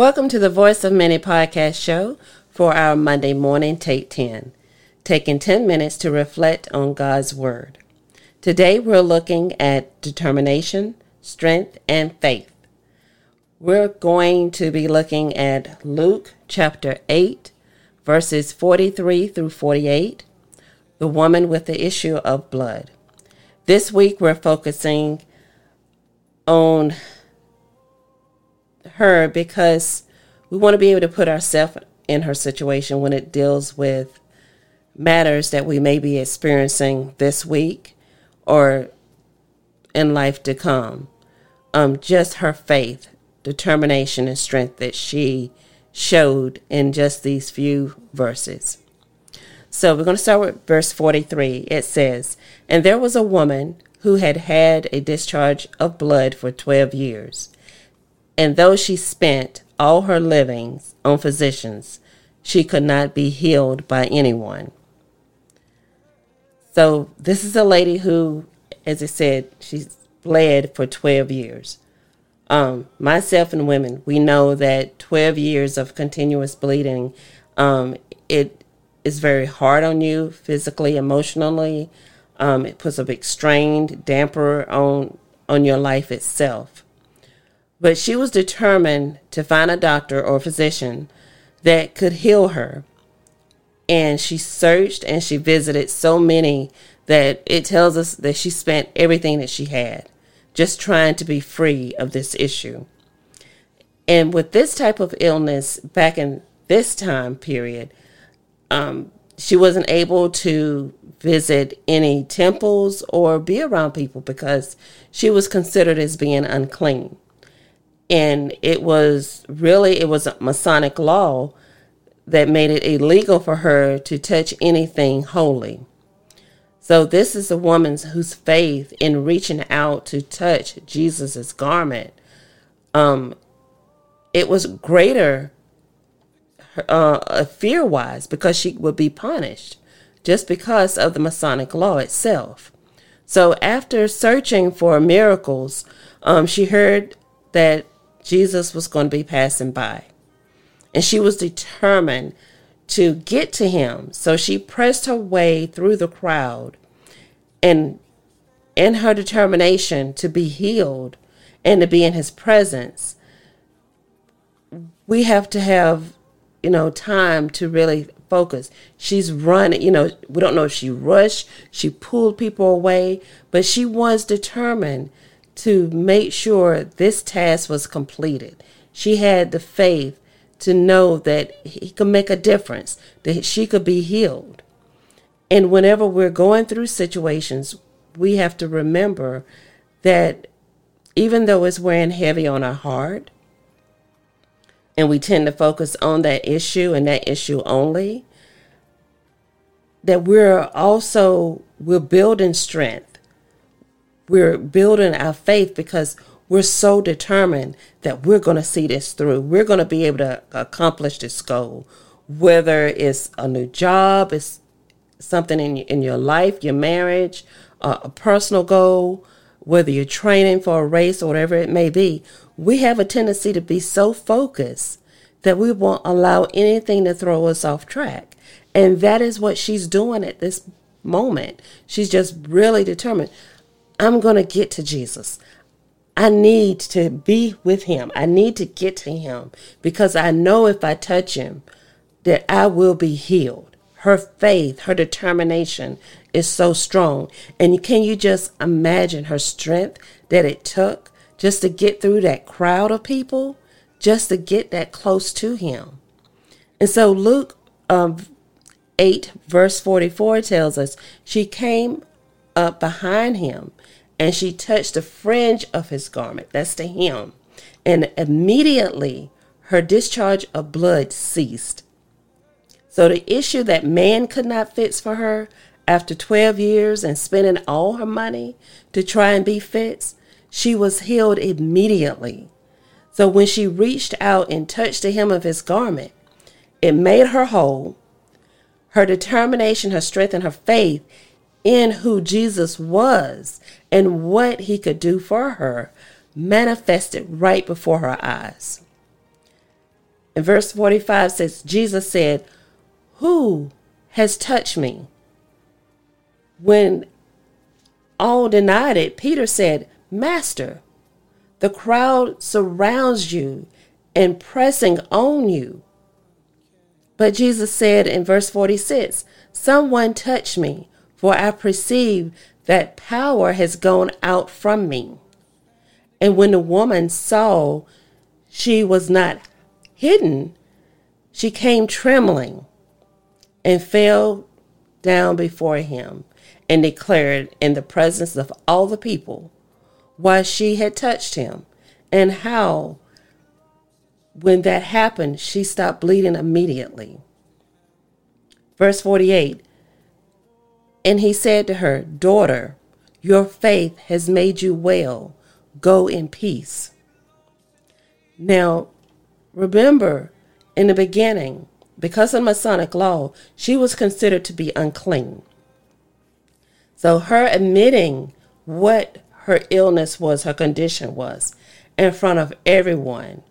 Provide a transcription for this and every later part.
Welcome to the Voice of Many podcast show for our Monday morning Take 10, taking 10 minutes to reflect on God's Word. Today we're looking at determination, strength, and faith. We're going to be looking at Luke chapter 8, verses 43 through 48, the woman with the issue of blood. This week we're focusing on her because we want to be able to put ourselves in her situation when it deals with matters that we may be experiencing this week or in life to come. Um, just her faith, determination, and strength that she showed in just these few verses. So we're going to start with verse 43. It says, And there was a woman who had had a discharge of blood for 12 years. And though she spent all her livings on physicians, she could not be healed by anyone. So this is a lady who, as I said, she's bled for 12 years. Um, myself and women, we know that 12 years of continuous bleeding, um, it is very hard on you physically, emotionally. Um, it puts a big strain, damper on on your life itself. But she was determined to find a doctor or physician that could heal her. And she searched and she visited so many that it tells us that she spent everything that she had just trying to be free of this issue. And with this type of illness back in this time period, um, she wasn't able to visit any temples or be around people because she was considered as being unclean and it was really it was a Masonic law that made it illegal for her to touch anything holy. So this is a woman whose faith in reaching out to touch Jesus's garment, um, it was greater, uh, fear wise because she would be punished just because of the Masonic law itself. So after searching for miracles, um, she heard that Jesus was going to be passing by. And she was determined to get to him. So she pressed her way through the crowd and in her determination to be healed and to be in his presence, we have to have, you know, time to really focus. She's running, you know, we don't know if she rushed, she pulled people away, but she was determined to make sure this task was completed. She had the faith to know that he could make a difference, that she could be healed. And whenever we're going through situations, we have to remember that even though it's weighing heavy on our heart, and we tend to focus on that issue and that issue only, that we're also we're building strength we're building our faith because we're so determined that we're going to see this through. We're going to be able to accomplish this goal, whether it's a new job, it's something in in your life, your marriage, uh, a personal goal, whether you're training for a race or whatever it may be. We have a tendency to be so focused that we won't allow anything to throw us off track. And that is what she's doing at this moment. She's just really determined. I'm going to get to Jesus. I need to be with him. I need to get to him because I know if I touch him that I will be healed. Her faith, her determination is so strong. And can you just imagine her strength that it took just to get through that crowd of people, just to get that close to him? And so Luke um, 8, verse 44 tells us she came up behind him and she touched the fringe of his garment. That's the hem. And immediately her discharge of blood ceased. So the issue that man could not fix for her after 12 years and spending all her money to try and be fixed, she was healed immediately. So when she reached out and touched the hem of his garment, it made her whole. Her determination, her strength, and her faith in who Jesus was and what he could do for her manifested right before her eyes. In verse 45 says, Jesus said, Who has touched me? When all denied it, Peter said, Master, the crowd surrounds you and pressing on you. But Jesus said in verse 46, Someone touched me, for I perceive that power has gone out from me. And when the woman saw she was not hidden, she came trembling and fell down before him and declared in the presence of all the people why she had touched him and how, when that happened, she stopped bleeding immediately. Verse 48 And he said to her, Daughter, your faith has made you well. Go in peace. Now, remember, in the beginning, because of Masonic law, she was considered to be unclean. So her admitting what her illness was, her condition was, in front of everyone,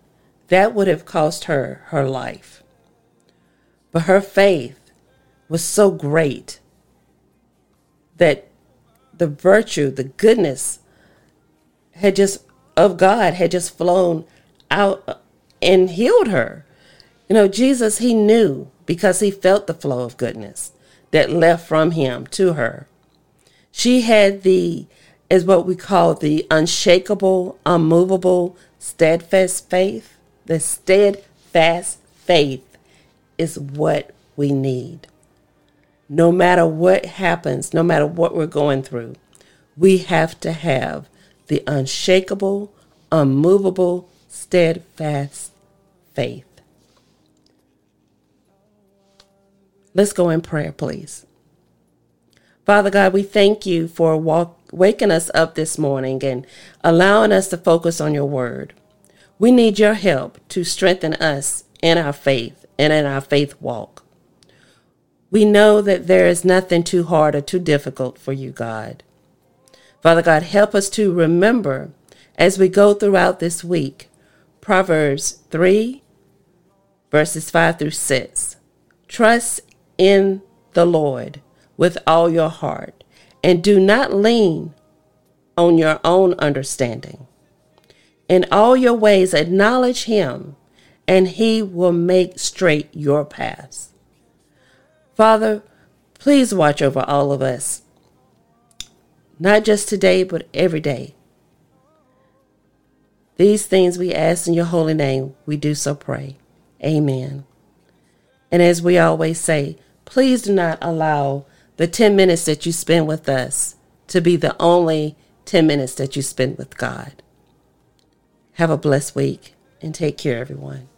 that would have cost her her life. But her faith was so great that the virtue, the goodness had just of God had just flown out and healed her. You know, Jesus, he knew because he felt the flow of goodness that left from him to her. She had the, is what we call the unshakable, unmovable, steadfast faith. The steadfast faith is what we need. No matter what happens, no matter what we're going through, we have to have the unshakable, unmovable, steadfast faith. Let's go in prayer, please. Father God, we thank you for walk, waking us up this morning and allowing us to focus on your word. We need your help to strengthen us in our faith and in our faith walk. We know that there is nothing too hard or too difficult for you, God. Father God, help us to remember as we go throughout this week Proverbs 3, verses 5 through 6. Trust in the Lord with all your heart, and do not lean on your own understanding. In all your ways, acknowledge Him, and He will make straight your paths. Father, please watch over all of us, not just today, but every day. These things we ask in your holy name, we do so pray. Amen. And as we always say, please do not allow the 10 minutes that you spend with us to be the only 10 minutes that you spend with God. Have a blessed week and take care, everyone.